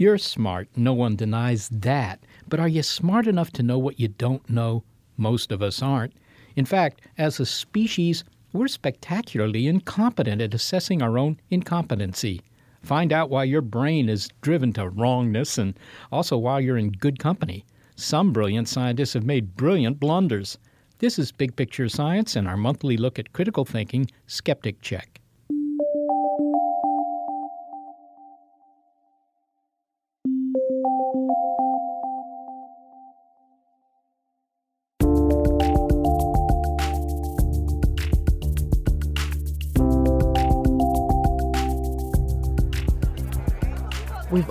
You're smart. No one denies that. But are you smart enough to know what you don't know? Most of us aren't. In fact, as a species, we're spectacularly incompetent at assessing our own incompetency. Find out why your brain is driven to wrongness and also why you're in good company. Some brilliant scientists have made brilliant blunders. This is Big Picture Science and our monthly look at critical thinking, Skeptic Check. We've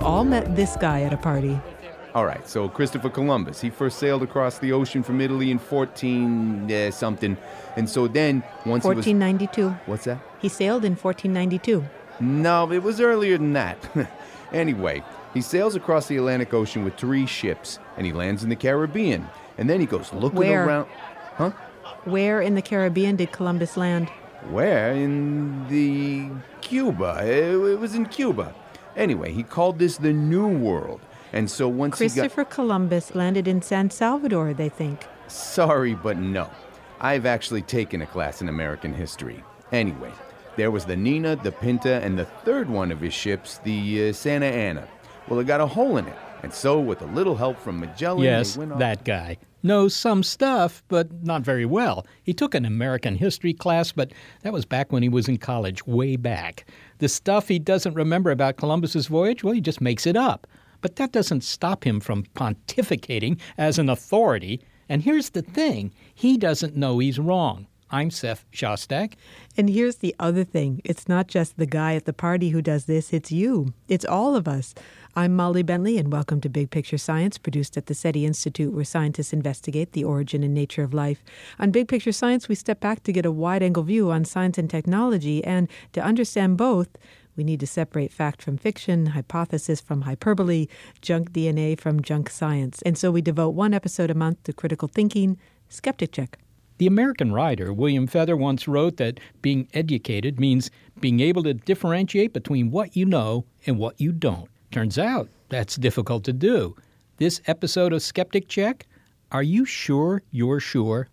all met this guy at a party. All right, so Christopher Columbus, he first sailed across the ocean from Italy in 14 uh, something. And so then, once 1492. he was. What's that? He sailed in 1492. No, it was earlier than that. anyway, he sails across the Atlantic Ocean with three ships, and he lands in the Caribbean. And then he goes looking Where? around. Huh? Where in the Caribbean did Columbus land? Where? In the Cuba. It, it was in Cuba. Anyway, he called this the New World. And so once Christopher Columbus landed in San Salvador, they think. Sorry, but no. I've actually taken a class in American history. Anyway, there was the Nina, the Pinta, and the third one of his ships, the uh, Santa Ana. Well, it got a hole in it. And so, with a little help from Magellan, Yes, went off. that guy. Knows some stuff, but not very well. He took an American history class, but that was back when he was in college, way back. The stuff he doesn't remember about Columbus's voyage, well, he just makes it up. But that doesn't stop him from pontificating as an authority. And here's the thing he doesn't know he's wrong. I'm Seth Shostak. And here's the other thing it's not just the guy at the party who does this, it's you. It's all of us. I'm Molly Bentley, and welcome to Big Picture Science, produced at the SETI Institute, where scientists investigate the origin and nature of life. On Big Picture Science, we step back to get a wide angle view on science and technology, and to understand both, we need to separate fact from fiction, hypothesis from hyperbole, junk DNA from junk science. And so we devote one episode a month to critical thinking, skeptic check. The American writer William Feather once wrote that being educated means being able to differentiate between what you know and what you don't. Turns out that's difficult to do. This episode of Skeptic Check, are you sure you're sure?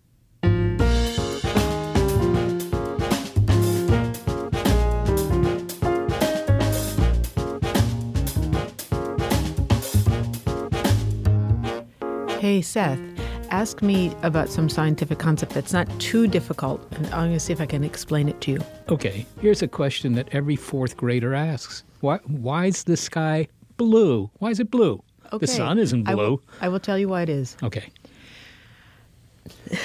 Hey, Seth, ask me about some scientific concept that's not too difficult, and I'm going to see if I can explain it to you. Okay, here's a question that every fourth grader asks. Why, why is the sky blue? Why is it blue? Okay. The sun isn't I blue. will, I will tell you why it is. Okay.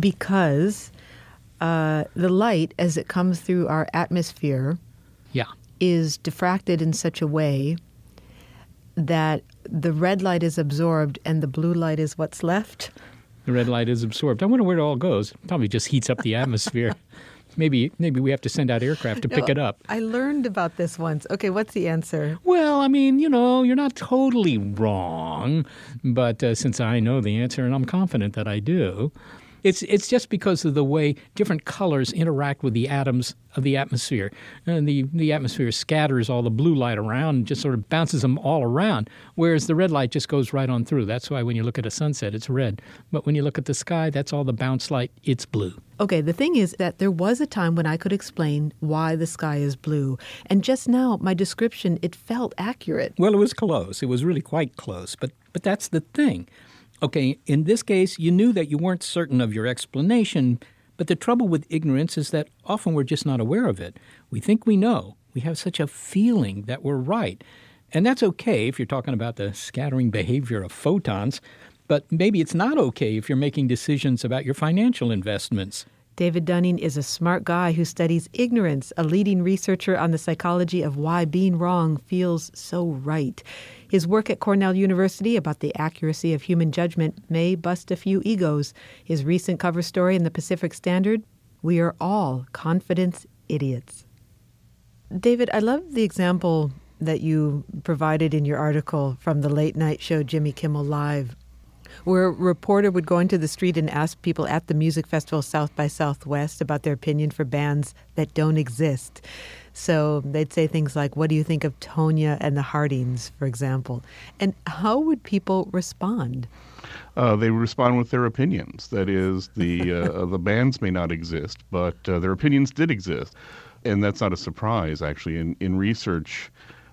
Because uh, the light, as it comes through our atmosphere, Yeah. is diffracted in such a way that the red light is absorbed and the blue light is what's left. The red light is absorbed. I wonder where it all goes. Probably just heats up the atmosphere. maybe maybe we have to send out aircraft to pick it up. I learned about this once. Okay, what's the answer? Well, I mean, you know, you're not totally wrong, but uh, since I know the answer and I'm confident that I do, It's it's just because of the way different colors interact with the atoms of the atmosphere. And the, the atmosphere scatters all the blue light around and just sort of bounces them all around, whereas the red light just goes right on through. That's why when you look at a sunset, it's red. But when you look at the sky, that's all the bounce light, it's blue. Okay, the thing is that there was a time when I could explain why the sky is blue. And just now, my description, it felt accurate. Well, it was close. It was really quite close. But, but that's the thing. Okay, in this case, you knew that you weren't certain of your explanation, but the trouble with ignorance is that often we're just not aware of it. We think we know. We have such a feeling that we're right. And that's okay if you're talking about the scattering behavior of photons, but maybe it's not okay if you're making decisions about your financial investments. David Dunning is a smart guy who studies ignorance, a leading researcher on the psychology of why being wrong feels so right. His work at Cornell University about the accuracy of human judgment may bust a few egos. His recent cover story in the Pacific Standard We are all confidence idiots. David, I love the example that you provided in your article from the late night show Jimmy Kimmel Live where a reporter would go into the street and ask people at the music festival South by Southwest about their opinion for bands that don't exist. So they'd say things like, What do you think of Tonya and the Hardings, for example? And how would people respond? Uh, they respond with their opinions. That is, the uh, the bands may not exist, but uh, their opinions did exist, and that's not a surprise. Actually, in in research,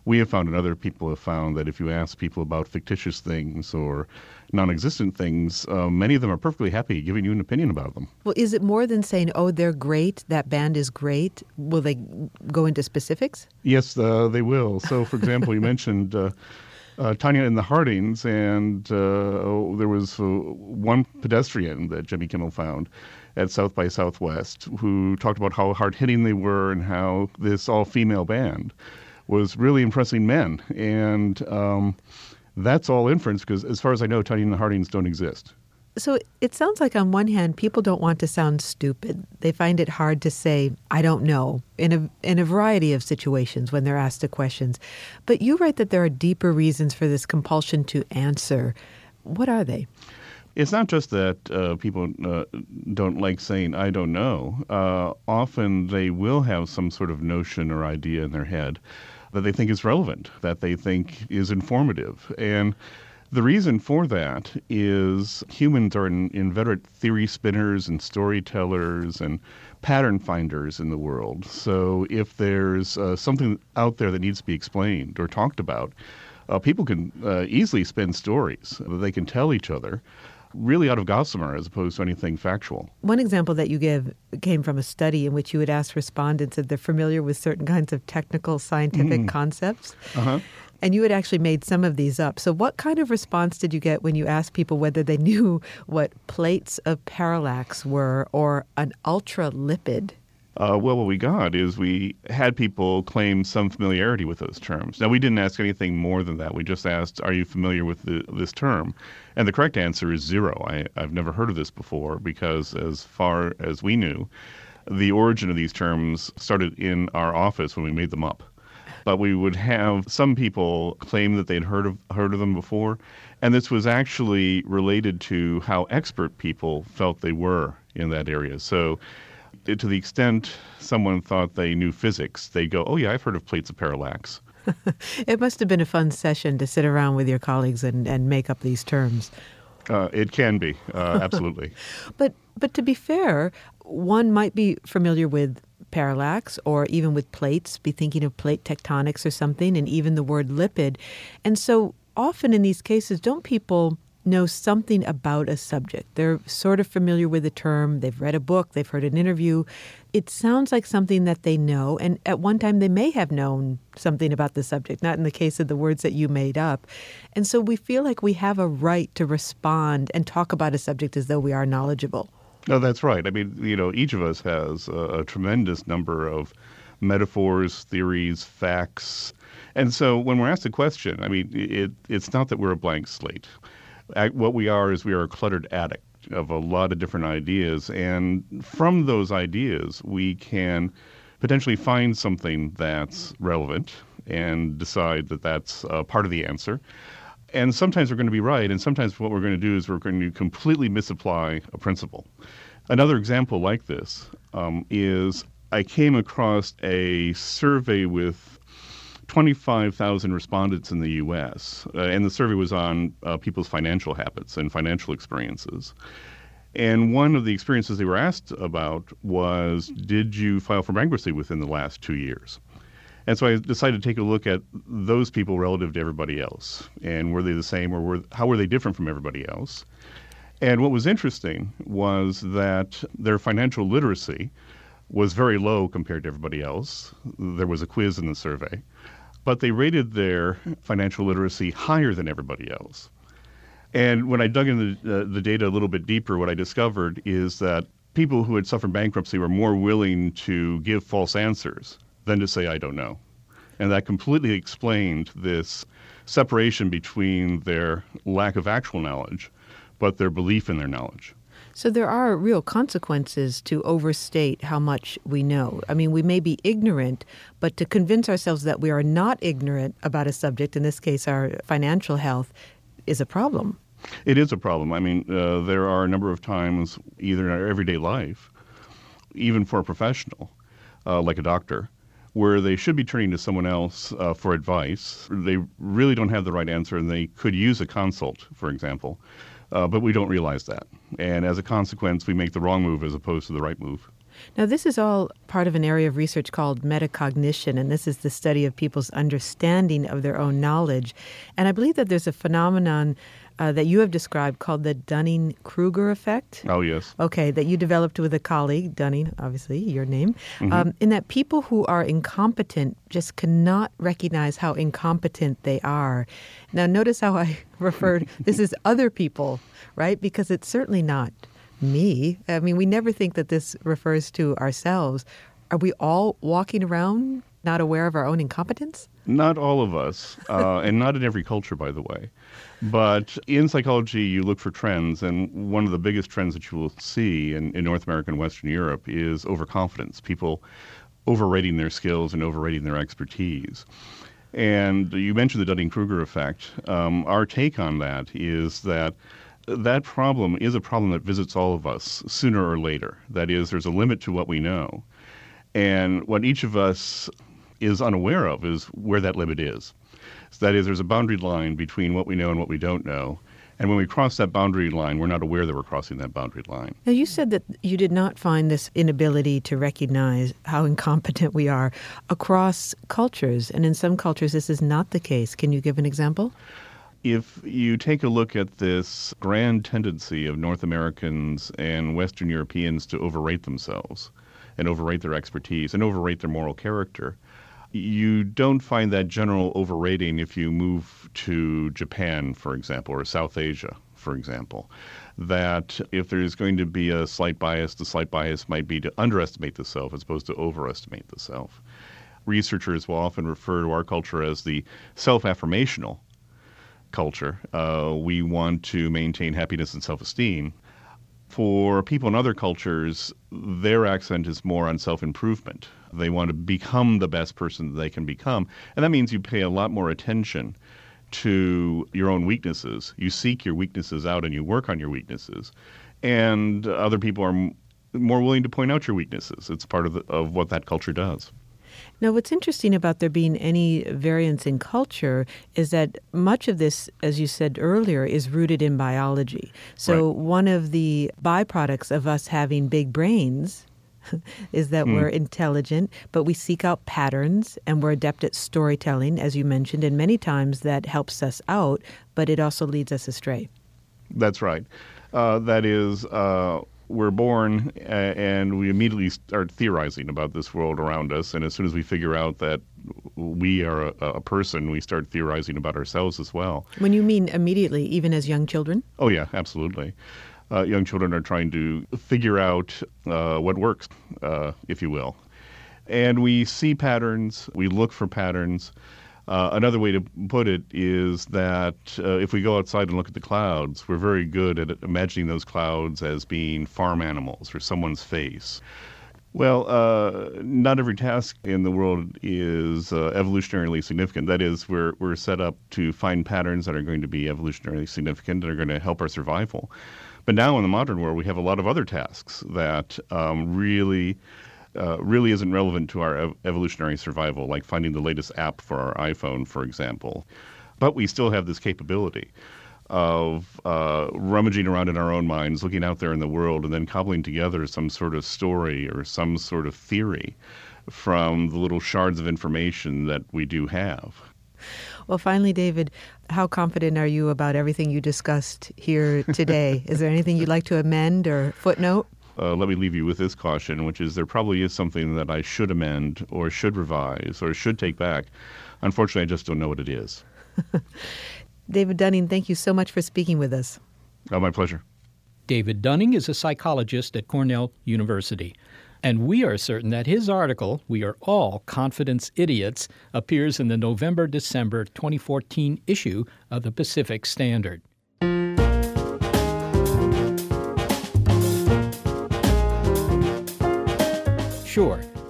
we have found, and other people have found, that if you ask people about fictitious things or non-existent things, uh, many of them are perfectly happy giving you an opinion about them. Well, is it more than saying, "Oh, they're great. That band is great"? Will they go into specifics? Yes, uh, they will. So, for example, you mentioned. Uh, uh, Tonya and the Hardings, and uh, oh, there was uh, one pedestrian that Jimmy Kimmel found at South by Southwest who talked about how hard hitting they were and how this all female band was really impressing men. And um, that's all inference because, as far as I know, Tonya and the Hardings don't exist. So it sounds like, on one hand, people don't want to sound stupid. They find it hard to say, I don't know, in a, in a variety of situations when they're asked the questions. But you write that there are deeper reasons for this compulsion to answer. What are they? It's not just that uh, people uh, don't like saying, I don't know. Uh, often they will have some sort of notion or idea in their head that they think is relevant, that they think is informative. And the reason for that is humans are inveterate theory spinners and storytellers and pattern finders in the world. So if there's uh, something out there that needs to be explained or talked about, uh, people can uh, easily spin stories that they can tell each other really out of gossamer as opposed to anything factual. One example that you give came from a study in which you would ask respondents if they're familiar with certain kinds of technical scientific mm. concepts. Uh-huh. And you had actually made some of these up. So, what kind of response did you get when you asked people whether they knew what plates of parallax were or an ultralipid? Uh, well, what we got is we had people claim some familiarity with those terms. Now, we didn't ask anything more than that. We just asked, Are you familiar with the, this term? And the correct answer is zero. I, I've never heard of this before because, as far as we knew, the origin of these terms started in our office when we made them up. But we would have some people claim that they'd heard of heard of them before, and this was actually related to how expert people felt they were in that area. So to the extent someone thought they knew physics, they'd go, "Oh yeah, I've heard of plates of parallax." it must have been a fun session to sit around with your colleagues and, and make up these terms. Uh, it can be, uh, absolutely. but but to be fair, one might be familiar with parallax or even with plates, be thinking of plate tectonics or something, and even the word lipid. And so often in these cases, don't people know something about a subject. They're sort of familiar with the term, they've read a book, they've heard an interview. It sounds like something that they know, and at one time they may have known something about the subject, not in the case of the words that you made up. And so we feel like we have a right to respond and talk about a subject as though we are knowledgeable. No, that's right. I mean, you know, each of us has a, a tremendous number of metaphors, theories, facts. And so when we're asked a question, I mean, it, it's not that we're a blank slate what we are is we are a cluttered attic of a lot of different ideas. And from those ideas, we can potentially find something that's relevant and decide that that's uh, part of the answer. And sometimes we're going to be right, and sometimes what we're going to do is we're going to completely misapply a principle. Another example like this um, is I came across a survey with 25,000 respondents in the U.S., uh, and the survey was on uh, people's financial habits and financial experiences. And one of the experiences they were asked about was Did you file for bankruptcy within the last two years? And so I decided to take a look at those people relative to everybody else. And were they the same or were, how were they different from everybody else? And what was interesting was that their financial literacy was very low compared to everybody else. There was a quiz in the survey. But they rated their financial literacy higher than everybody else. And when I dug into the, uh, the data a little bit deeper, what I discovered is that people who had suffered bankruptcy were more willing to give false answers than to say, I don't know. And that completely explained this separation between their lack of actual knowledge, but their belief in their knowledge. So there are real consequences to overstate how much we know. I mean, we may be ignorant, but to convince ourselves that we are not ignorant about a subject, in this case our financial health, is a problem. It is a problem. I mean, uh, there are a number of times, either in our everyday life, even for a professional, uh, like a doctor, where they should be turning to someone else uh, for advice. They really don't have the right answer and they could use a consult, for example. Uh, but we don't realize that. And as a consequence, we make the wrong move as opposed to the right move. Now, this is all part of an area of research called metacognition, and this is the study of people's understanding of their own knowledge. And I believe that there's a phenomenon uh, that you have described called the Dunning Kruger effect. Oh, yes. Okay, that you developed with a colleague, Dunning, obviously, your name, Mm-hmm. um, in that people who are incompetent just cannot recognize how incompetent they are. Now, notice how I referred this is other people, right? Because it's certainly not me. I mean, we never think that this refers to ourselves. Are we all walking around not aware of our own incompetence? Not all of us, uh, and not in every culture, by the way. But in psychology, you look for trends, and one of the biggest trends that you will see in, in North America and Western Europe is overconfidence. People overrating their skills and overrating their expertise. And you mentioned the Dunning Kruger effect. Um, our take on that is that that problem is a problem that visits all of us sooner or later. That is, there's a limit to what we know. And what each of us is unaware of is where that limit is. So that is, there's a boundary line between what we know and what we don't know. And when we cross that boundary line, we're not aware that we're crossing that boundary line. Now, you said that you did not find this inability to recognize how incompetent we are across cultures. And in some cultures, this is not the case. Can you give an example? If you take a look at this grand tendency of North Americans and Western Europeans to overrate themselves and overrate their expertise and overrate their moral character, you don't find that general overrating if you move to Japan, for example, or South Asia, for example. That if there's going to be a slight bias, the slight bias might be to underestimate the self as opposed to overestimate the self. Researchers will often refer to our culture as the self affirmational culture. Uh, we want to maintain happiness and self esteem. For people in other cultures, their accent is more on self improvement. They want to become the best person that they can become. And that means you pay a lot more attention to your own weaknesses. You seek your weaknesses out and you work on your weaknesses. And other people are m- more willing to point out your weaknesses. It's part of, the, of what that culture does. Now, what's interesting about there being any variance in culture is that much of this, as you said earlier, is rooted in biology. So, Right. one of the byproducts of us having big brains is that we're intelligent, but we seek out patterns and we're adept at storytelling, as you mentioned, and many times that helps us out, but it also leads us astray. That's right. Uh, that is, uh, we're born and we immediately start theorizing about this world around us. And as soon as we figure out that we are a, a person, we start theorizing about ourselves as well. When you mean immediately, even as young children? Oh, yeah, absolutely. Uh, young children are trying to figure out uh, what works, uh, if you will. And we see patterns, we look for patterns. Uh, another way to put it is that uh, if we go outside and look at the clouds, we're very good at imagining those clouds as being farm animals or someone's face. Well, uh, not every task in the world is uh, evolutionarily significant. That is, we're, we're set up to find patterns that are going to be evolutionarily significant and are going to help our survival. But now in the modern world, we have a lot of other tasks that um, really. Uh, really isn't relevant to our ev- evolutionary survival, like finding the latest app for our iPhone, for example. But we still have this capability of uh, rummaging around in our own minds, looking out there in the world, and then cobbling together some sort of story or some sort of theory from the little shards of information that we do have. Well, finally, David, how confident are you about everything you discussed here today? is there anything you'd like to amend or footnote? Uh, let me leave you with this caution, which is there probably is something that I should amend or should revise or should take back. Unfortunately, I just don't know what it is. David Dunning, thank you so much for speaking with us. Oh, my pleasure. David Dunning is a psychologist at Cornell University. And we are certain that his article, We Are All Confidence Idiots, appears in the November December 2014 issue of the Pacific Standard.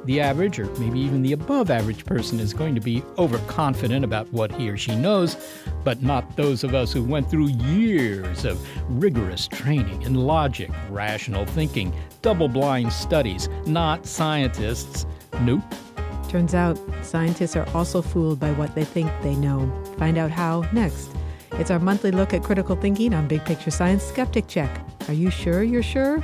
The average, or maybe even the above average person, is going to be overconfident about what he or she knows, but not those of us who went through years of rigorous training in logic, rational thinking, double blind studies, not scientists. Nope. Turns out scientists are also fooled by what they think they know. Find out how next. It's our monthly look at critical thinking on Big Picture Science Skeptic Check. Are you sure you're sure?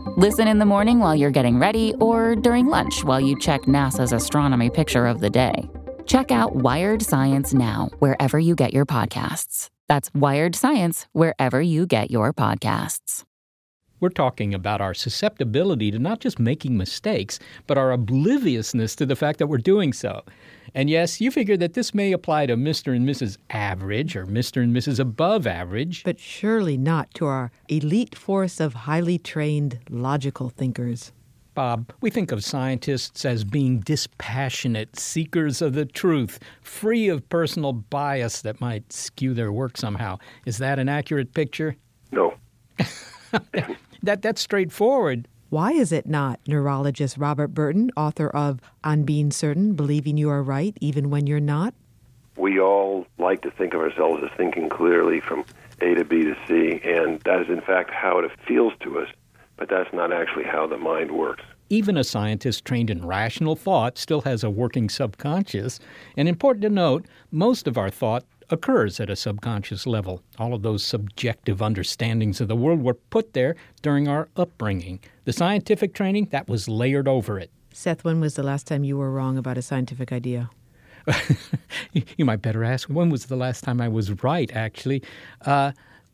Listen in the morning while you're getting ready or during lunch while you check NASA's astronomy picture of the day. Check out Wired Science now, wherever you get your podcasts. That's Wired Science, wherever you get your podcasts. We're talking about our susceptibility to not just making mistakes, but our obliviousness to the fact that we're doing so. And yes, you figure that this may apply to Mr. and Mrs. Average or Mr. and Mrs. Above Average. But surely not to our elite force of highly trained logical thinkers. Bob, we think of scientists as being dispassionate seekers of the truth, free of personal bias that might skew their work somehow. Is that an accurate picture? No. that that's straightforward. Why is it not? Neurologist Robert Burton, author of On Being Certain, Believing You Are Right Even When You're Not. We all like to think of ourselves as thinking clearly from A to B to C, and that is in fact how it feels to us, but that's not actually how the mind works. Even a scientist trained in rational thought still has a working subconscious. And important to note, most of our thought occurs at a subconscious level. All of those subjective understandings of the world were put there during our upbringing. The scientific training, that was layered over it. Seth, when was the last time you were wrong about a scientific idea? you might better ask when was the last time I was right, actually. Uh,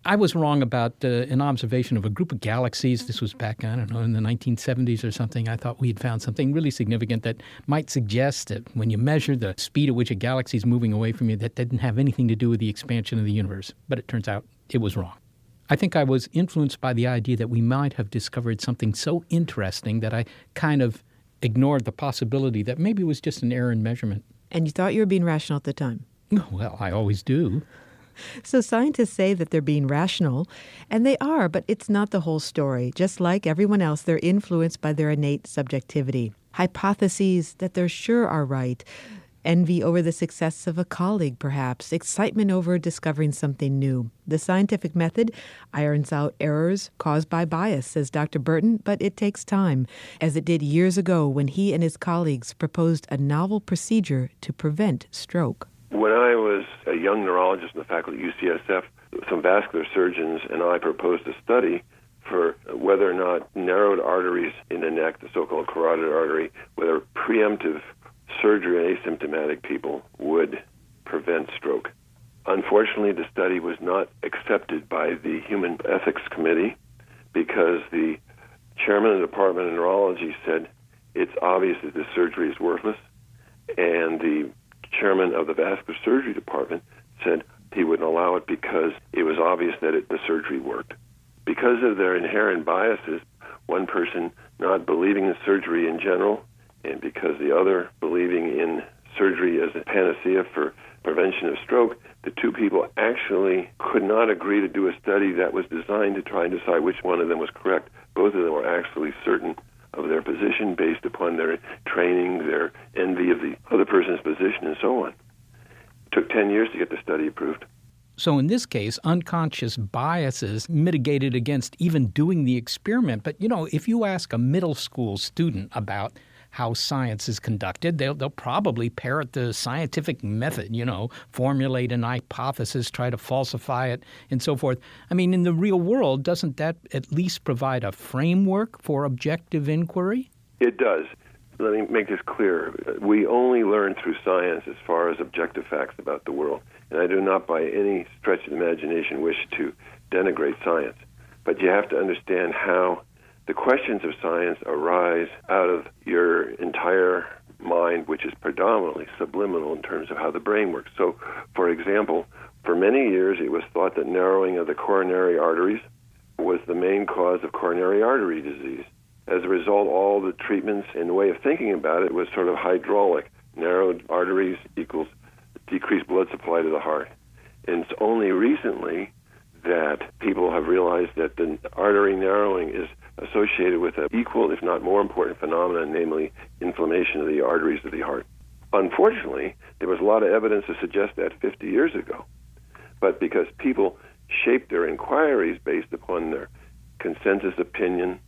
I was wrong about uh, an observation of a group of galaxies. This was back, I don't know, in the 1970s or something. I thought we had found something really significant that might suggest that when you measure the speed at which a galaxy is moving away from you, that didn't have anything to do with the expansion of the universe. But it turns out it was wrong. I think I was influenced by the idea that we might have discovered something so interesting that I kind of ignored the possibility that maybe it was just an error in measurement. And you thought you were being rational at the time? Well, I always do. So scientists say that they're being rational, and they are, but it's not the whole story. Just like everyone else, they're influenced by their innate subjectivity. Hypotheses that they're sure are right, envy over the success of a colleague, perhaps, excitement over discovering something new. The scientific method irons out errors caused by bias, says Dr. Burton, but it takes time, as it did years ago when he and his colleagues proposed a novel procedure to prevent stroke. Was a young neurologist in the faculty at UCSF, some vascular surgeons and I proposed a study for whether or not narrowed arteries in the neck, the so-called carotid artery, whether preemptive surgery in asymptomatic people would prevent stroke. Unfortunately, the study was not accepted by the Human Ethics Committee, because the chairman of the Department of Neurology said it's obvious that this surgery is worthless, and the chairman of the vascular surgery department said he wouldn't allow it because it was obvious that it, the surgery worked. Because of their inherent biases, one person not believing in surgery in general, and because the other believing in surgery as a panacea for prevention of stroke, the two people actually could not agree to do a study that was designed to try and decide which one of them was correct. Both of them were actually certain of their position based upon their training, their envy of the other person's position, and so on. It took 10 years to get the study approved. So, in this case, unconscious biases mitigated against even doing the experiment. But, you know, if you ask a middle school student about how science is conducted, they'll, they'll probably parrot the scientific method, you know, formulate an hypothesis, try to falsify it, and so forth. I mean, in the real world, doesn't that at least provide a framework for objective inquiry? It does. Let me make this clear. We only learn through science as far as objective facts about the world. And I do not, by any stretch of the imagination, wish to denigrate science. But you have to understand how the questions of science arise out of your entire mind, which is predominantly subliminal in terms of how the brain works. So, for example, for many years it was thought that narrowing of the coronary arteries was the main cause of coronary artery disease. As a result, all the treatments and the way of thinking about it was sort of hydraulic. Narrowed arteries equals decreased blood supply to the heart. And it's only recently that people have realized that the artery narrowing is associated with an equal, if not more important phenomenon, namely inflammation of the arteries of the heart. Unfortunately, there was a lot of evidence to suggest that 50 years ago. But because people shaped their inquiries based upon their consensus opinion,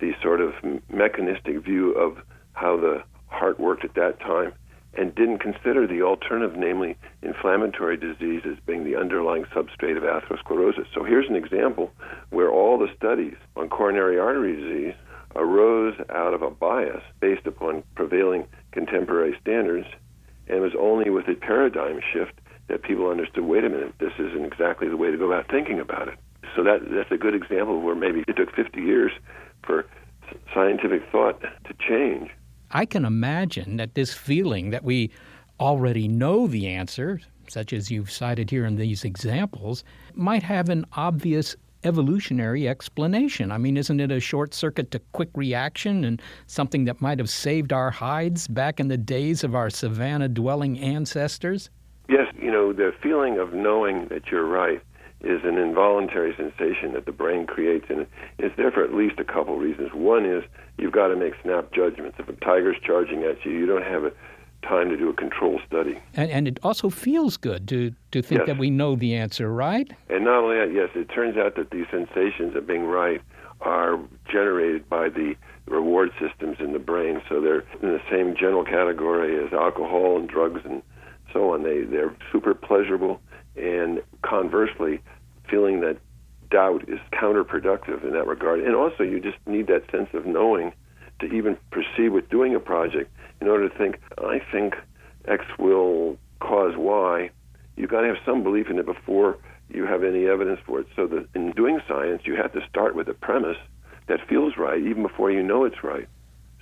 the sort of mechanistic view of how the heart worked at that time, and didn't consider the alternative, namely inflammatory disease, as being the underlying substrate of atherosclerosis. So here's an example where all the studies on coronary artery disease arose out of a bias based upon prevailing contemporary standards, and it was only with a paradigm shift that people understood wait a minute, this isn't exactly the way to go about thinking about it. So that, that's a good example where maybe it took 50 years for scientific thought to change. I can imagine that this feeling that we already know the answer, such as you've cited here in these examples, might have an obvious evolutionary explanation. I mean, isn't it a short circuit to quick reaction and something that might have saved our hides back in the days of our savannah dwelling ancestors? Yes, you know, the feeling of knowing that you're right is an involuntary sensation that the brain creates, and it's there for at least a couple reasons. One is you've got to make snap judgments. If a tiger's charging at you, you don't have a time to do a control study. And, and it also feels good to, to think yes. that we know the answer, right? And not only that, yes, it turns out that these sensations of being right are generated by the reward systems in the brain. So they're in the same general category as alcohol and drugs and so on. They, they're super pleasurable and conversely, feeling that doubt is counterproductive in that regard. And also, you just need that sense of knowing to even proceed with doing a project in order to think, I think X will cause Y. You've got to have some belief in it before you have any evidence for it. So that in doing science, you have to start with a premise that feels right, even before you know it's right.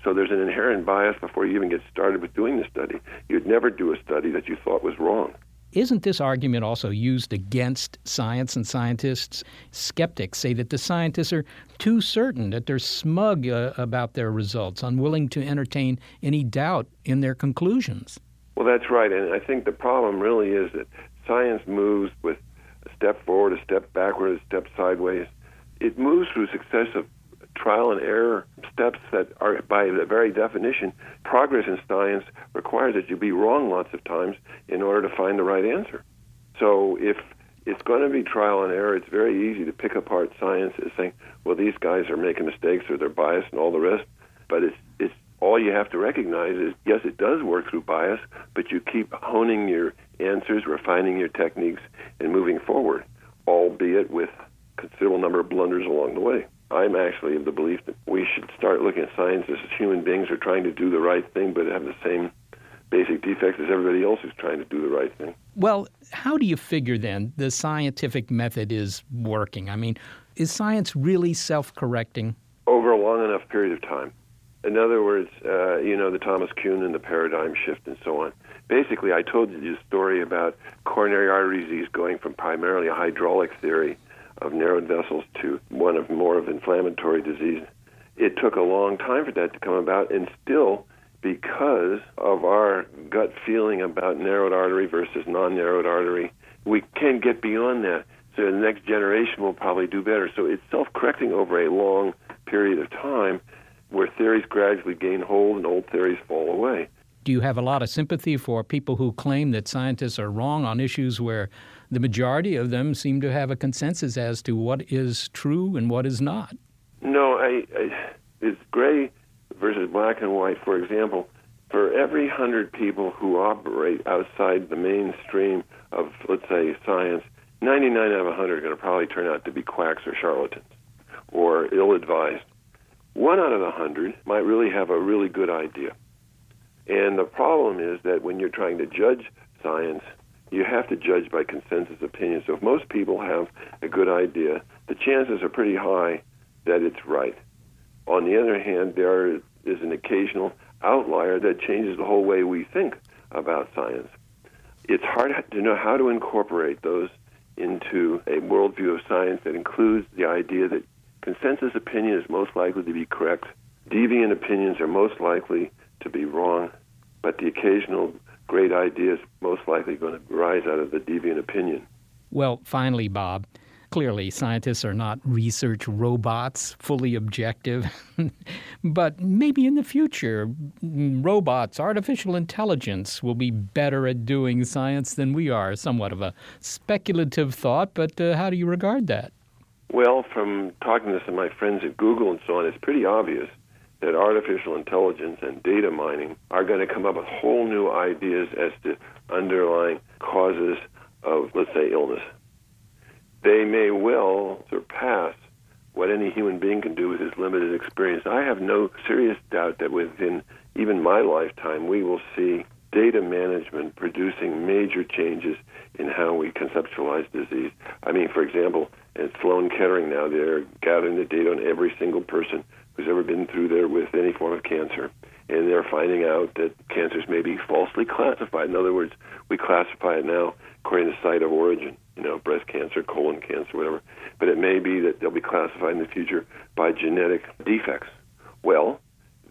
So there's an inherent bias before you even get started with doing the study. You'd never do a study that you thought was wrong. Isn't this argument also used against science and scientists? Skeptics say that the scientists are too certain, that they're smug uh, about their results, unwilling to entertain any doubt in their conclusions. Well, that's right. And I think the problem really is that science moves with a step forward, a step backward, a step sideways. It moves through successive trial and error steps that are, by the very definition, progress in science requires that you be wrong lots of times in order to find the right answer. So if it's going to be trial and error, it's very easy to pick apart science as saying, well, these guys are making mistakes or they're biased and all the rest. But it's, it's all you have to recognize is yes, it does work through bias, but you keep honing your answers, refining your techniques, and moving forward, albeit with considerable number of blunders along the way. I'm actually of the belief that we should start looking at science as human beings are trying to do the right thing, but have the same basic defects as everybody else who's trying to do the right thing. Well, how do you figure then the scientific method is working? I mean, Is science really self correcting? Over a long enough period of time. In other words, uh, you know, the Thomas Kuhn and the paradigm shift and so on. Basically, I told you the story about coronary artery disease going from primarily a hydraulic theory of narrowed vessels to one of more of inflammatory disease. It took a long time for that to come about, and still, because of our gut feeling about narrowed artery versus non-narrowed artery, we can't get beyond that. So the next generation will probably do better. So it's self-correcting over a long period of time, where theories gradually gain hold and old theories fall away. Do you have a lot of sympathy for people who claim that scientists are wrong on issues where the majority of them seem to have a consensus as to what is true and what is not. No, I, I, it's gray versus black and white. For example, for every hundred people who operate outside the mainstream of, let's say, science, 99 out of 100 are going to probably turn out to be quacks or charlatans or ill-advised. One out of a 100 might really have a really good idea. And the problem is that when you're trying to judge science, you have to judge by consensus opinion. So if most people have a good idea, the chances are pretty high that it's right. On the other hand, there is an occasional outlier that changes the whole way we think about science. It's hard to know how to incorporate those into a worldview of science that includes the idea that consensus opinion is most likely to be correct, deviant opinions are most likely to be wrong, but the occasional great ideas most likely going to rise out of the deviant opinion. Well, finally, Bob, clearly scientists are not research robots, fully objective. but maybe in the future, robots, artificial intelligence will be better at doing science than we are. Somewhat of a speculative thought, but uh, how do you regard that? Well, from talking to some of my friends at Google and so on, it's pretty obvious that artificial intelligence and data mining are going to come up with whole new ideas as to underlying causes of, let's say, illness. They may well surpass what any human being can do with his limited experience. I have no serious doubt that within even my lifetime, we will see data management producing major changes in how we conceptualize disease. I mean, for example, at Sloan Kettering now, they're gathering the data on every single person who's ever been through there with any form of cancer. And they're finding out that cancers may be falsely classified. In other words, we classify it now according to site of origin, you know, breast cancer, colon cancer, whatever. But it may be that they'll be classified in the future by genetic defects. Well,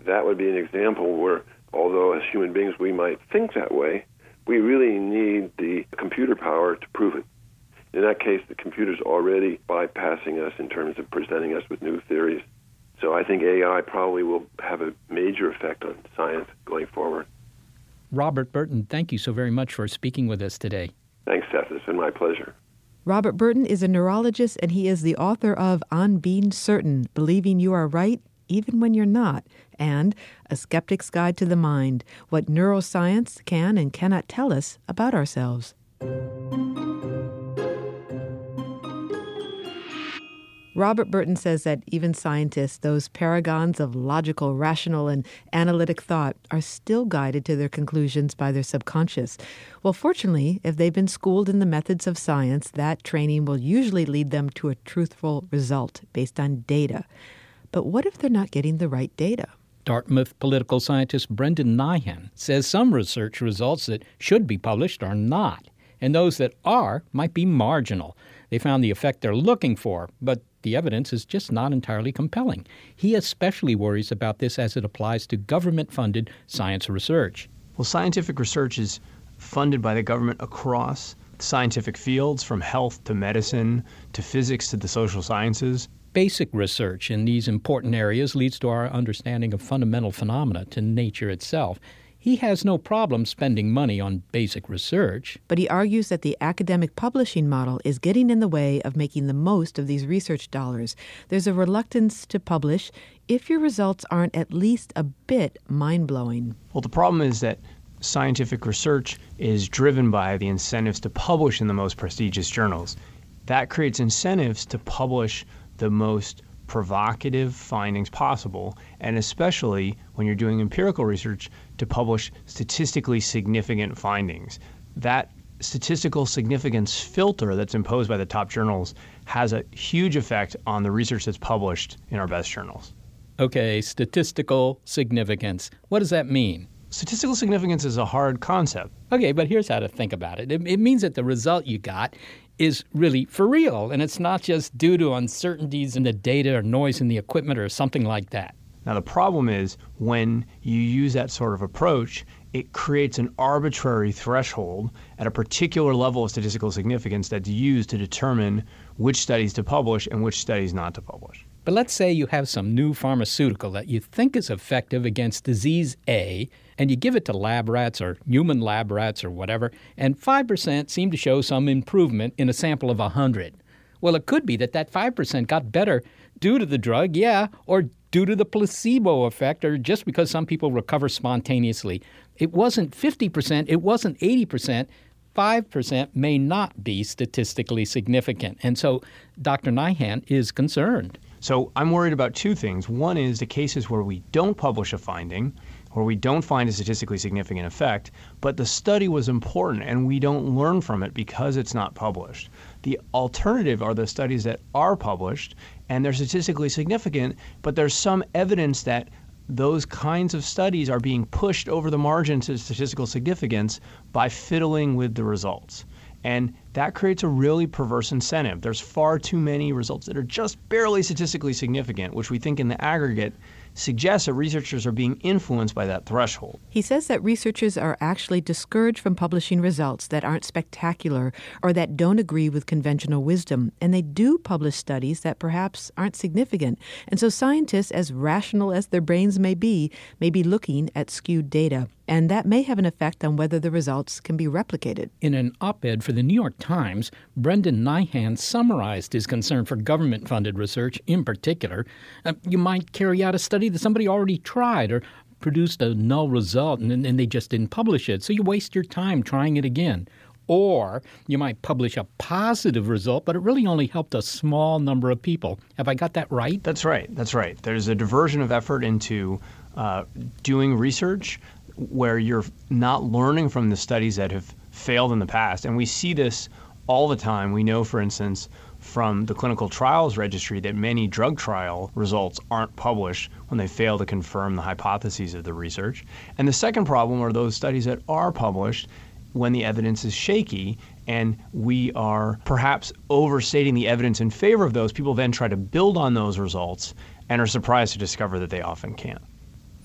that would be an example where, although as human beings we might think that way, we really need the computer power to prove it. In that case, the computer's already bypassing us in terms of presenting us with new theories so I think AI probably will have a major effect on science going forward. Robert Burton, thank you so very much for speaking with us today. Thanks, Seth. It's been my pleasure. Robert Burton is a neurologist and he is the author of On Being Certain Believing You Are Right Even When You're Not, and A Skeptic's Guide to the Mind What Neuroscience Can and Cannot Tell Us About Ourselves. Robert Burton says that even scientists, those paragons of logical, rational, and analytic thought, are still guided to their conclusions by their subconscious. Well, fortunately, if they've been schooled in the methods of science, that training will usually lead them to a truthful result based on data. But what if they're not getting the right data? Dartmouth political scientist Brendan Nyhan says some research results that should be published are not, and those that are might be marginal. They found the effect they're looking for, but the evidence is just not entirely compelling. He especially worries about this as it applies to government funded science research. Well, scientific research is funded by the government across scientific fields from health to medicine to physics to the social sciences. Basic research in these important areas leads to our understanding of fundamental phenomena, to nature itself. He has no problem spending money on basic research. But he argues that the academic publishing model is getting in the way of making the most of these research dollars. There's a reluctance to publish if your results aren't at least a bit mind blowing. Well, the problem is that scientific research is driven by the incentives to publish in the most prestigious journals. That creates incentives to publish the most provocative findings possible, and especially when you're doing empirical research, to publish statistically significant findings. That statistical significance filter that's imposed by the top journals has a huge effect on the research that's published in our best journals. Okay, statistical significance. What does that mean? Statistical significance is a hard concept. Okay, but here's how to think about it. it. It means that the result you got is really for real, and it's not just due to uncertainties in the data or noise in the equipment or something like that. Now, the problem is when you use that sort of approach, it creates an arbitrary threshold at a particular level of statistical significance that's used to determine which studies to publish and which studies not to publish. But let's say you have some new pharmaceutical that you think is effective against disease A, and you give it to lab rats or human lab rats or whatever, and 5% seem to show some improvement in a sample of 100. Well, it could be that that 5% got better due to the drug, yeah, or due to the placebo effect, or just because some people recover spontaneously. It wasn't 50%, it wasn't 80%. 5% may not be statistically significant. And so Dr. Nyhan is concerned. So I'm worried about two things. One is the cases where we don't publish a finding, where we don't find a statistically significant effect, but the study was important and we don't learn from it because it's not published. The alternative are the studies that are published and they're statistically significant, but there's some evidence that those kinds of studies are being pushed over the margin to statistical significance by fiddling with the results. And that creates a really perverse incentive. There's far too many results that are just barely statistically significant, which we think in the aggregate suggests that researchers are being influenced by that threshold. He says that researchers are actually discouraged from publishing results that aren't spectacular or that don't agree with conventional wisdom, and they do publish studies that perhaps aren't significant. And so scientists, as rational as their brains may be, may be looking at skewed data and that may have an effect on whether the results can be replicated. In an op ed for the New York Times, Brendan Nyhan summarized his concern for government funded research in particular. Uh, you might carry out a study that somebody already tried or produced a null result and, and they just didn't publish it, so you waste your time trying it again. Or you might publish a positive result, but it really only helped a small number of people. Have I got that right? That's right. That's right. There's a diversion of effort into uh, doing research where you're not learning from the studies that have failed in the past. And we see this all the time. We know, for instance, from the clinical trials registry that many drug trial results aren't published when they fail to confirm the hypotheses of the research. And the second problem are those studies that are published when the evidence is shaky and we are perhaps overstating the evidence in favor of those. People then try to build on those results and are surprised to discover that they often can't.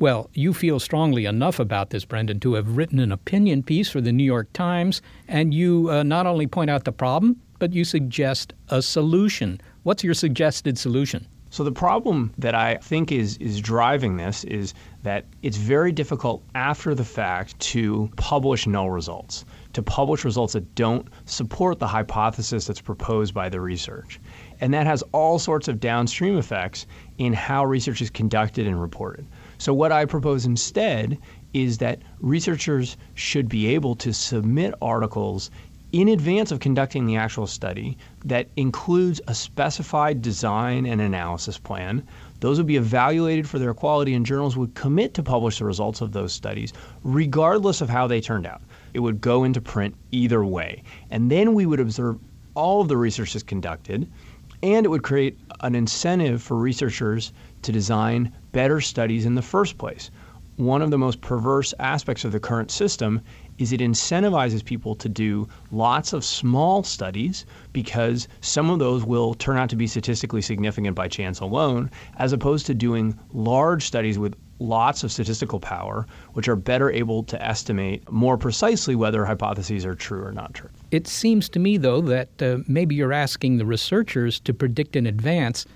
Well, you feel strongly enough about this, Brendan, to have written an opinion piece for the New York Times, and you uh, not only point out the problem, but you suggest a solution. What's your suggested solution? So the problem that I think is is driving this is that it's very difficult after the fact to publish null results, to publish results that don't support the hypothesis that's proposed by the research. And that has all sorts of downstream effects in how research is conducted and reported. So, what I propose instead is that researchers should be able to submit articles in advance of conducting the actual study that includes a specified design and analysis plan. Those would be evaluated for their quality, and journals would commit to publish the results of those studies, regardless of how they turned out. It would go into print either way. And then we would observe all of the research that's conducted, and it would create an incentive for researchers to design better studies in the first place. One of the most perverse aspects of the current system is it incentivizes people to do lots of small studies because some of those will turn out to be statistically significant by chance alone, as opposed to doing large studies with lots of statistical power, which are better able to estimate more precisely whether hypotheses are true or not true. It seems to me, though, that uh, maybe you're asking the researchers to predict in advance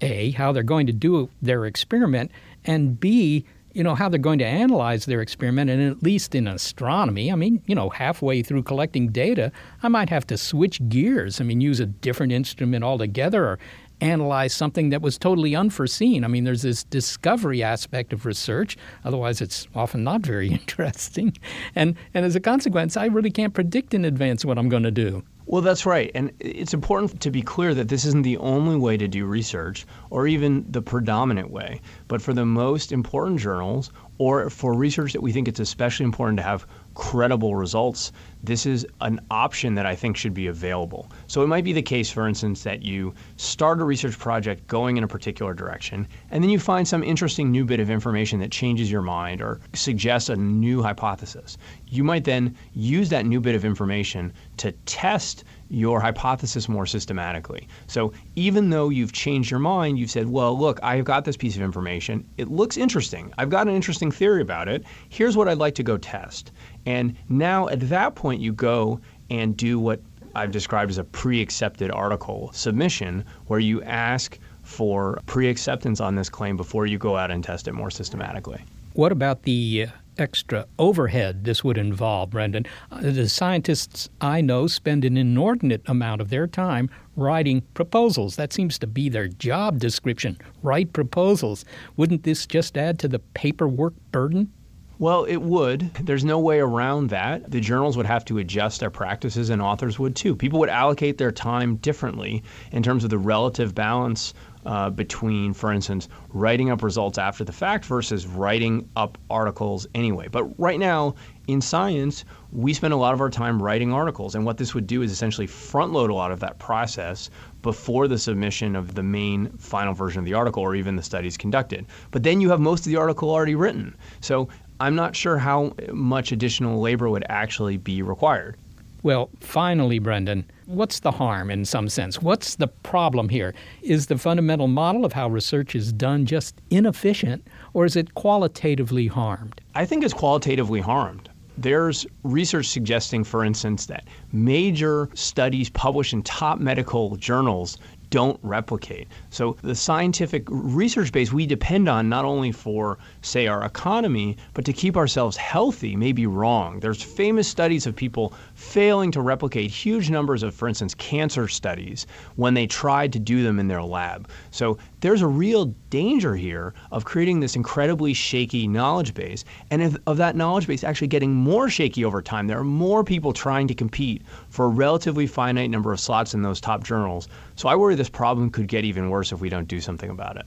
a, how they're going to do their experiment, and B, you know, how they're going to analyze their experiment. And at least in astronomy, I mean, you know, halfway through collecting data, I might have to switch gears. I mean, use a different instrument altogether or analyze something that was totally unforeseen. I mean, there's this discovery aspect of research. Otherwise, it's often not very interesting. And, and as a consequence, I really can't predict in advance what I'm going to do. Well, that's right. And it's important to be clear that this isn't the only way to do research or even the predominant way. But for the most important journals or for research that we think it's especially important to have credible results, this is an option that I think should be available. So it might be the case, for instance, that you start a research project going in a particular direction, and then you find some interesting new bit of information that changes your mind or suggests a new hypothesis. You might then use that new bit of information to test your hypothesis more systematically. So even though you've changed your mind, you've said, well, look, I've got this piece of information. It looks interesting. I've got an interesting theory about it. Here's what I'd like to go test. And now at that point, you go and do what I've described as a pre accepted article submission, where you ask for pre acceptance on this claim before you go out and test it more systematically. What about the uh, extra overhead this would involve, Brendan? Uh, the scientists I know spend an inordinate amount of their time writing proposals. That seems to be their job description write proposals. Wouldn't this just add to the paperwork burden? Well, it would. There's no way around that. The journals would have to adjust their practices, and authors would too. People would allocate their time differently in terms of the relative balance uh, between, for instance, writing up results after the fact versus writing up articles anyway. But right now, in science, we spend a lot of our time writing articles, and what this would do is essentially front load a lot of that process before the submission of the main final version of the article or even the studies conducted. But then you have most of the article already written. So I'm not sure how much additional labor would actually be required. Well, finally, Brendan, what's the harm in some sense? What's the problem here? Is the fundamental model of how research is done just inefficient, or is it qualitatively harmed? I think it's qualitatively harmed. There's research suggesting, for instance, that major studies published in top medical journals don't replicate. So the scientific research base we depend on not only for, say, our economy, but to keep ourselves healthy may be wrong. There's famous studies of people failing to replicate huge numbers of, for instance, cancer studies when they tried to do them in their lab. So there's a real danger here of creating this incredibly shaky knowledge base, and of, of that knowledge base actually getting more shaky over time. There are more people trying to compete for a relatively finite number of slots in those top journals. So I worry this problem could get even worse if we don't do something about it.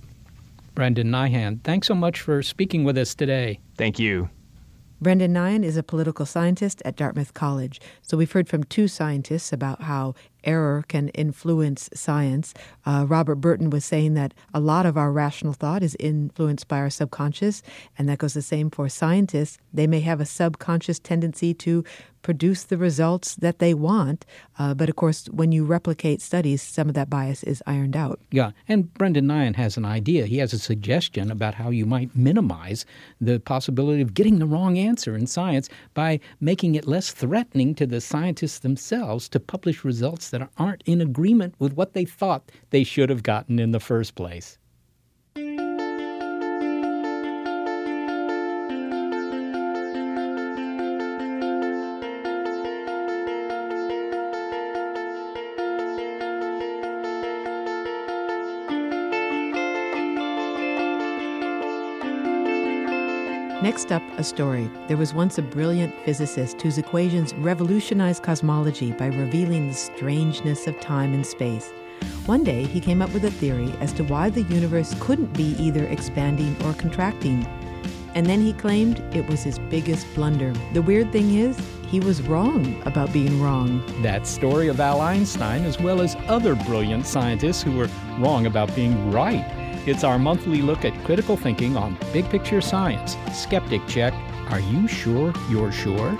Brendan Nyhan, thanks so much for speaking with us today. Thank you. Brendan Nyhan is a political scientist at Dartmouth College. So we've heard from two scientists about how error can influence science. Uh, Robert Burton was saying that a lot of our rational thought is influenced by our subconscious, and that goes the same for scientists. They may have a subconscious tendency to produce the results that they want. Uh, but of course, when you replicate studies, some of that bias is ironed out. Yeah, and Brendan Nyhan has an idea. He has a suggestion about how you might minimize the possibility of getting the wrong answer in science by making it less threatening to the scientists themselves to publish results that aren't in agreement with what they thought they should have gotten in the first place. Next up, a story. There was once a brilliant physicist whose equations revolutionized cosmology by revealing the strangeness of time and space. One day, he came up with a theory as to why the universe couldn't be either expanding or contracting. And then he claimed it was his biggest blunder. The weird thing is, he was wrong about being wrong. That story of Al Einstein, as well as other brilliant scientists who were wrong about being right. It's our monthly look at critical thinking on big picture science. Skeptic Check. Are you sure you're sure?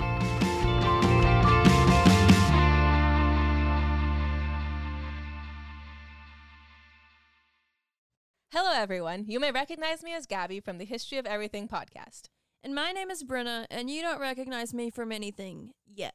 Hello, everyone. You may recognize me as Gabby from the History of Everything podcast. And my name is Brenna, and you don't recognize me from anything yet.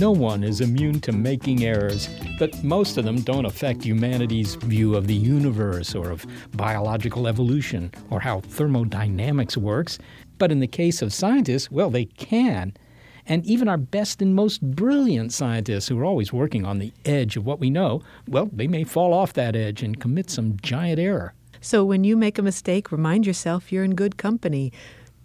No one is immune to making errors, but most of them don't affect humanity's view of the universe or of biological evolution or how thermodynamics works. But in the case of scientists, well, they can. And even our best and most brilliant scientists, who are always working on the edge of what we know, well, they may fall off that edge and commit some giant error. So when you make a mistake, remind yourself you're in good company.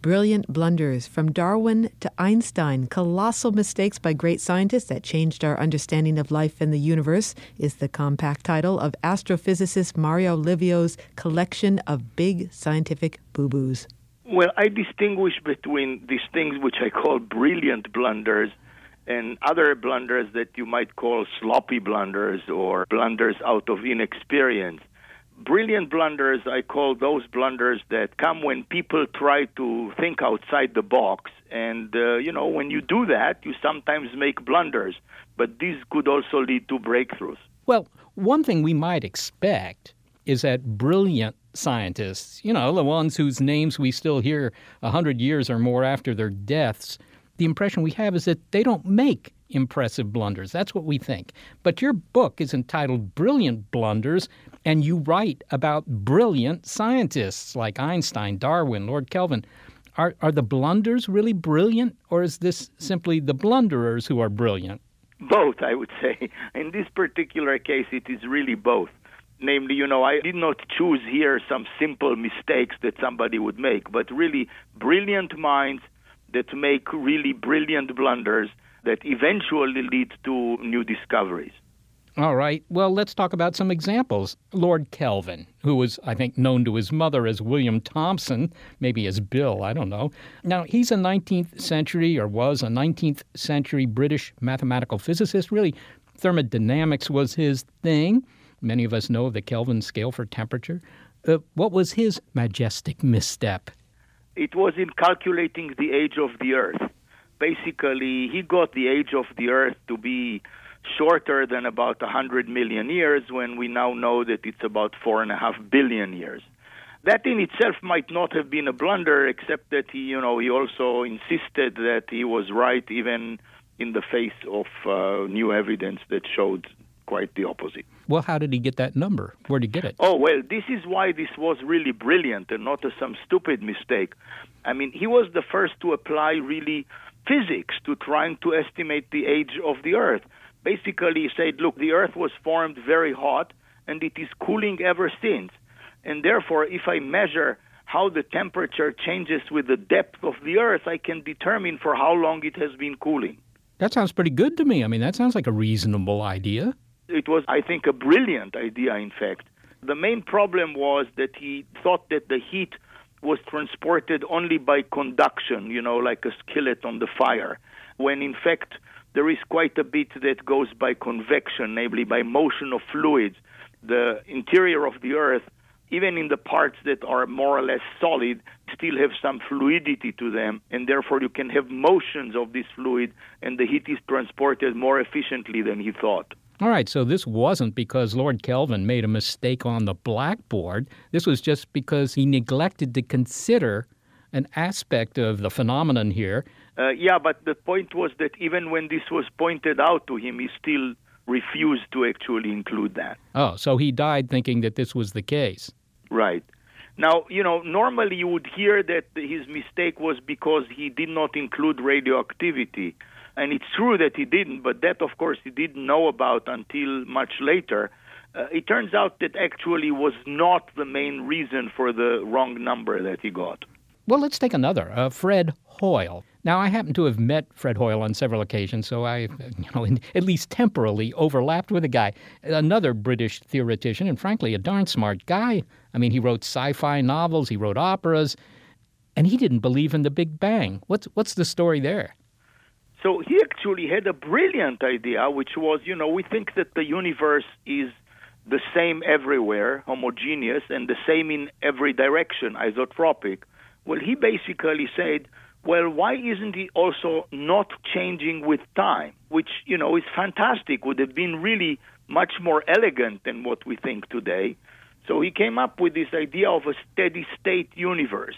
Brilliant Blunders from Darwin to Einstein, colossal mistakes by great scientists that changed our understanding of life and the universe, is the compact title of astrophysicist Mario Livio's collection of big scientific boo boos. Well, I distinguish between these things which I call brilliant blunders and other blunders that you might call sloppy blunders or blunders out of inexperience brilliant blunders I call those blunders that come when people try to think outside the box. And, uh, you know, when you do that, you sometimes make blunders. But these could also lead to breakthroughs. Well, one thing we might expect is that brilliant scientists, you know, the ones whose names we still hear a hundred years or more after their deaths, the impression we have is that they don't make impressive blunders. That's what we think. But your book is entitled Brilliant Blunders, and you write about brilliant scientists like Einstein, Darwin, Lord Kelvin. Are, are the blunders really brilliant, or is this simply the blunderers who are brilliant? Both, I would say. In this particular case, it is really both. Namely, you know, I did not choose here some simple mistakes that somebody would make, but really brilliant minds that make really brilliant blunders that eventually lead to new discoveries. All right. Well, let's talk about some examples. Lord Kelvin, who was, I think, known to his mother as William Thomson, maybe as Bill, I don't know. Now, he's a 19th century, or was a 19th century British mathematical physicist. Really, thermodynamics was his thing. Many of us know of the Kelvin scale for temperature. Uh, what was his majestic misstep? It was in calculating the age of the Earth. Basically, he got the age of the Earth to be shorter than about 100 million years when we now know that it's about 4.5 billion years. That in itself might not have been a blunder, except that he, you know, he also insisted that he was right even in the face of uh, new evidence that showed quite the opposite. Well, how did he get that number? Where did he get it? Oh, well, this is why this was really brilliant and not a, some stupid mistake. I mean, he was the first to apply really physics to trying to estimate the age of the Earth basically he said, look, the Earth was formed very hot and it is cooling ever since. And therefore, if I measure how the temperature changes with the depth of the Earth, I can determine for how long it has been cooling. That sounds pretty good to me. I mean, that sounds like a reasonable idea. It was, I think, a brilliant idea, in fact. The main problem was that he thought that the heat was transported only by conduction, you know, like a skillet on the fire, when in fact there is quite a bit that goes by convection, namely by motion of fluids. The interior of the Earth, even in the parts that are more or less solid, still have some fluidity to them, and therefore you can have motions of this fluid, and the heat is transported more efficiently than he thought. All right, so this wasn't because Lord Kelvin made a mistake on the blackboard. This was just because he neglected to consider an aspect of the phenomenon here uh, yeah, but the point was that even when this was pointed out to him, he still refused to actually include that. Oh, so he died thinking that this was the case. Right. Now, you know, normally you would hear that his mistake was because he did not include radioactivity. And it's true that he didn't, but that, of course, he didn't know about until much later. Uh, it turns out that actually was not the main reason for the wrong number that he got. Well, let's take another. Uh, Fred Hoyle. Now, I happen to have met Fred Hoyle on several occasions, so I, you know, at least temporarily overlapped with a guy. Another British theoretician, and frankly, a darn smart guy. I mean, he wrote sci-fi novels, he wrote operas, and he didn't believe in the Big Bang. What's what's the story there? So he actually had a brilliant idea, which was, you know, we think that the universe is the same everywhere, homogeneous, and the same in every direction, isotropic. Well, he basically said well, why isn't he also not changing with time? Which, you know, is fantastic, would have been really much more elegant than what we think today. So he came up with this idea of a steady state universe,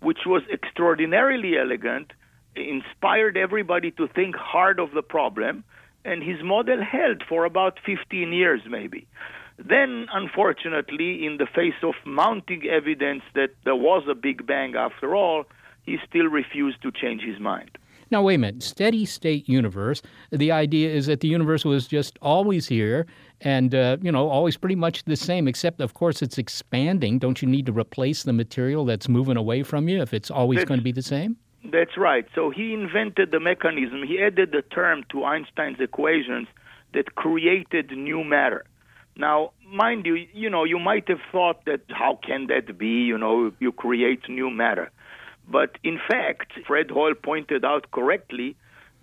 which was extraordinarily elegant, inspired everybody to think hard of the problem, and his model held for about 15 years, maybe. Then, unfortunately, in the face of mounting evidence that there was a Big Bang after all, he still refused to change his mind. Now, wait a minute. Steady state universe. The idea is that the universe was just always here and, uh, you know, always pretty much the same, except, of course, it's expanding. Don't you need to replace the material that's moving away from you if it's always That's- going to be the same? That's right. So he invented the mechanism. He added the term to Einstein's equations that created new matter. Now, mind you, you know, you might have thought that how can that be? You know, you create new matter. But in fact, Fred Hoyle pointed out correctly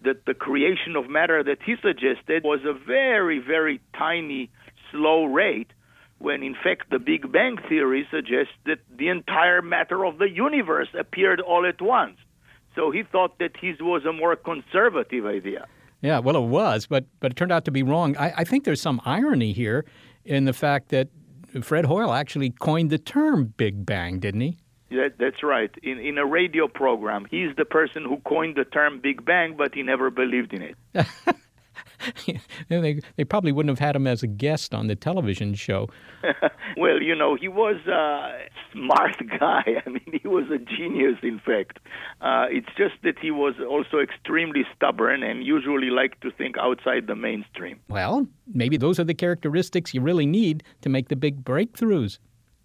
that the creation of matter that he suggested was a very, very tiny, slow rate, when in fact the Big Bang theory suggests that the entire matter of the universe appeared all at once. So he thought that his was a more conservative idea. Yeah, well, it was, but but it turned out to be wrong. I, I think there's some irony here in the fact that Fred Hoyle actually coined the term Big Bang, didn't he? That, that's right. In, in a radio program, he's the person who coined the term Big Bang, but he never believed in it. they, they probably wouldn't have had him as a guest on the television show. well, you know, he was a smart guy. I mean, he was a genius, in fact. Uh, it's just that he was also extremely stubborn and usually liked to think outside the mainstream. Well, maybe those are the characteristics you really need to make the big breakthroughs.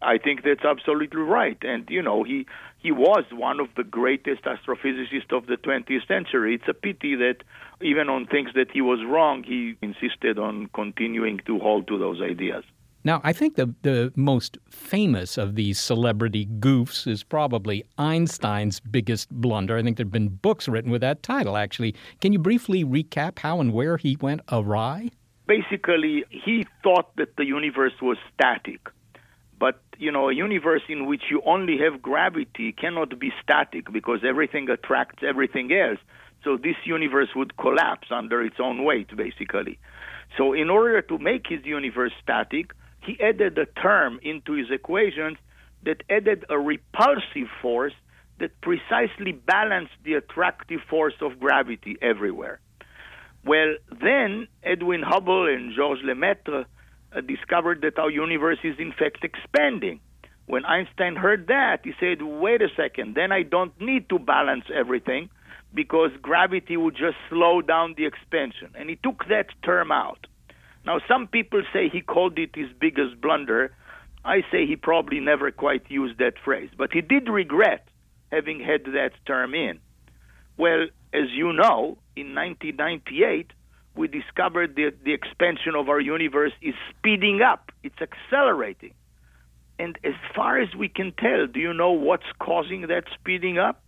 I think that's absolutely right. And, you know, he, he was one of the greatest astrophysicists of the 20th century. It's a pity that even on things that he was wrong, he insisted on continuing to hold to those ideas. Now, I think the, the most famous of these celebrity goofs is probably Einstein's biggest blunder. I think there have been books written with that title, actually. Can you briefly recap how and where he went awry? Basically, he thought that the universe was static. But, you know, a universe in which you only have gravity cannot be static because everything attracts everything else. So this universe would collapse under its own weight, basically. So, in order to make his universe static, he added a term into his equations that added a repulsive force that precisely balanced the attractive force of gravity everywhere. Well, then Edwin Hubble and Georges Lemaitre uh, discovered that our universe is in fact expanding. When Einstein heard that, he said, wait a second, then I don't need to balance everything because gravity would just slow down the expansion. And he took that term out. Now, some people say he called it his biggest blunder. I say he probably never quite used that phrase, but he did regret having had that term in. Well, as you know, in 1998, we discovered that the expansion of our universe is speeding up, it's accelerating. And as far as we can tell, do you know what's causing that speeding up?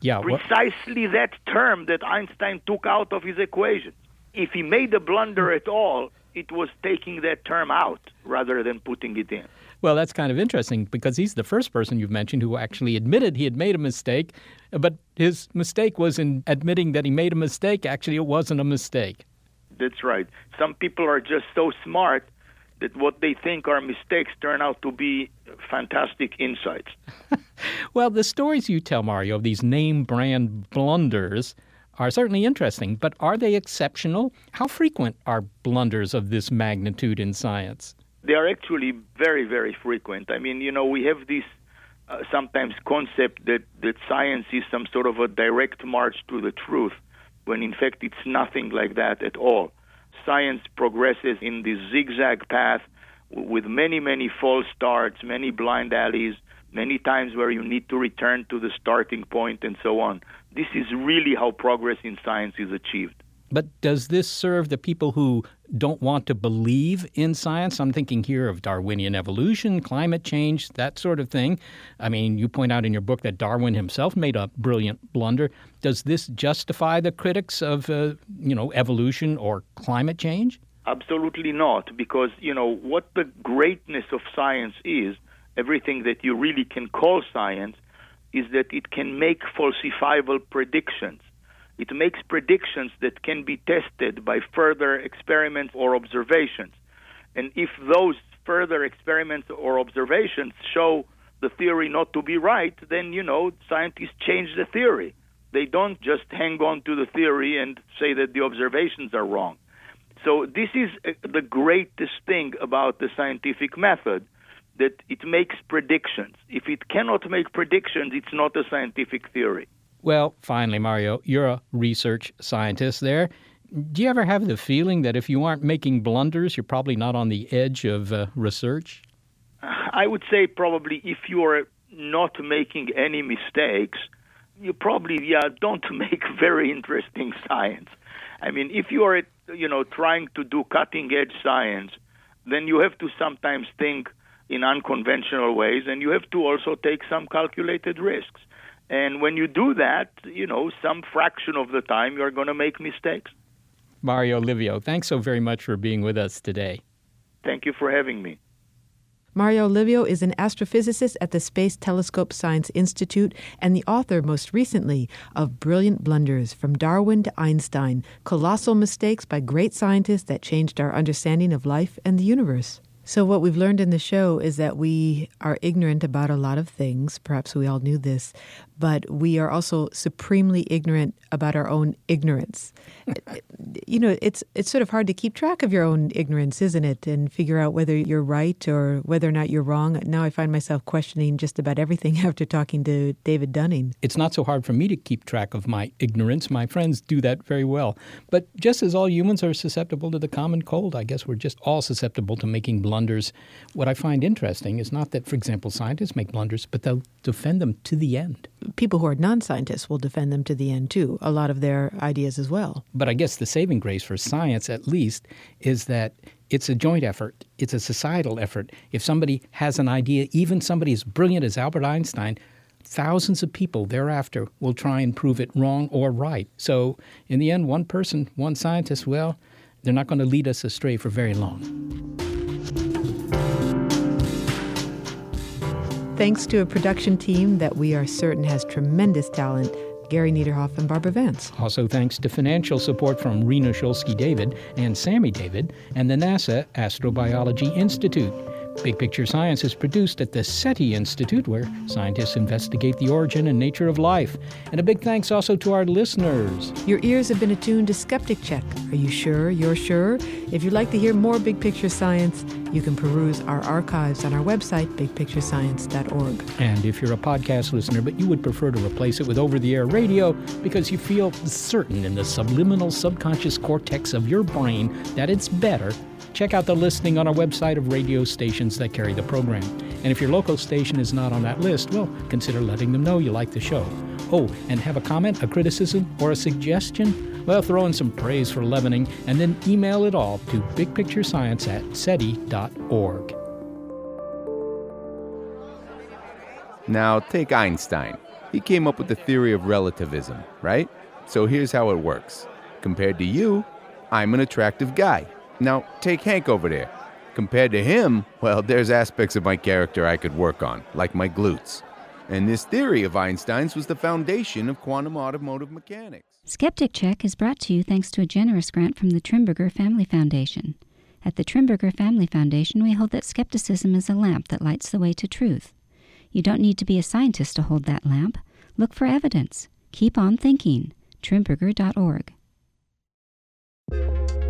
Yeah, what- Precisely that term that Einstein took out of his equations. If he made a blunder at all, it was taking that term out rather than putting it in. Well, that's kind of interesting because he's the first person you've mentioned who actually admitted he had made a mistake, but his mistake was in admitting that he made a mistake. Actually, it wasn't a mistake. That's right. Some people are just so smart that what they think are mistakes turn out to be fantastic insights. Well, the stories you tell, Mario, of these name brand blunders are certainly interesting, but are they exceptional? How frequent are blunders of this magnitude in science? They are actually very, very frequent. I mean, you know, we have this uh, sometimes concept that, that science is some sort of a direct march to the truth, when in fact it's nothing like that at all. Science progresses in this zigzag path with many, many false starts, many blind alleys, many times where you need to return to the starting point and so on. This is really how progress in science is achieved. But does this serve the people who don't want to believe in science? I'm thinking here of Darwinian evolution, climate change, that sort of thing. I mean, you point out in your book that Darwin himself made a brilliant blunder. Does this justify the critics of, uh, you know, evolution or climate change? Absolutely not, because you know what the greatness of science is. Everything that you really can call science is that it can make falsifiable predictions. It makes predictions that can be tested by further experiments or observations. And if those further experiments or observations show the theory not to be right, then, you know, scientists change the theory. They don't just hang on to the theory and say that the observations are wrong. So, this is uh, the greatest thing about the scientific method that it makes predictions. If it cannot make predictions, it's not a scientific theory. Well, finally, Mario, you're a research scientist there. Do you ever have the feeling that if you aren't making blunders, you're probably not on the edge of uh, research? I would say probably if you are not making any mistakes, you probably yeah don't make very interesting science. I mean, if you are you know trying to do cutting edge science, then you have to sometimes think in unconventional ways, and you have to also take some calculated risks. And when you do that, you know, some fraction of the time you're going to make mistakes. Mario Livio, thanks so very much for being with us today. Thank you for having me. Mario Livio is an astrophysicist at the Space Telescope Science Institute and the author, most recently, of Brilliant Blunders From Darwin to Einstein Colossal Mistakes by Great Scientists That Changed Our Understanding of Life and the Universe. So, what we've learned in the show is that we are ignorant about a lot of things. Perhaps we all knew this, but we are also supremely ignorant about our own ignorance. you know, it's it's sort of hard to keep track of your own ignorance, isn't it? And figure out whether you're right or whether or not you're wrong. Now I find myself questioning just about everything after talking to David Dunning. It's not so hard for me to keep track of my ignorance. My friends do that very well. But just as all humans are susceptible to the common cold, I guess we're just all susceptible to making blunders. What I find interesting is not that, for example, scientists make blunders, but they'll defend them to the end people who are non scientists will defend them to the end, too, a lot of their ideas as well. But I guess the saving grace for science, at least, is that it's a joint effort, it's a societal effort. If somebody has an idea, even somebody as brilliant as Albert Einstein, thousands of people thereafter will try and prove it wrong or right. So, in the end, one person, one scientist, well, they're not going to lead us astray for very long. Thanks to a production team that we are certain has tremendous talent. Gary Niederhoff and Barbara Vance. Also, thanks to financial support from Rena Shulsky David and Sammy David and the NASA Astrobiology Institute. Big Picture Science is produced at the SETI Institute, where scientists investigate the origin and nature of life. And a big thanks also to our listeners. Your ears have been attuned to Skeptic Check. Are you sure you're sure? If you'd like to hear more Big Picture Science, you can peruse our archives on our website, bigpicturescience.org. And if you're a podcast listener, but you would prefer to replace it with over the air radio because you feel certain in the subliminal subconscious cortex of your brain that it's better, check out the listing on our website of radio stations that carry the program. And if your local station is not on that list, well, consider letting them know you like the show. Oh, and have a comment, a criticism, or a suggestion? Well, throw in some praise for leavening and then email it all to bigpicturescience at SETI.org. Now, take Einstein. He came up with the theory of relativism, right? So here's how it works. Compared to you, I'm an attractive guy. Now, take Hank over there. Compared to him, well, there's aspects of my character I could work on, like my glutes. And this theory of Einstein's was the foundation of quantum automotive mechanics. Skeptic Check is brought to you thanks to a generous grant from the Trimberger Family Foundation. At the Trimberger Family Foundation, we hold that skepticism is a lamp that lights the way to truth. You don't need to be a scientist to hold that lamp. Look for evidence. Keep on thinking. Trimberger.org.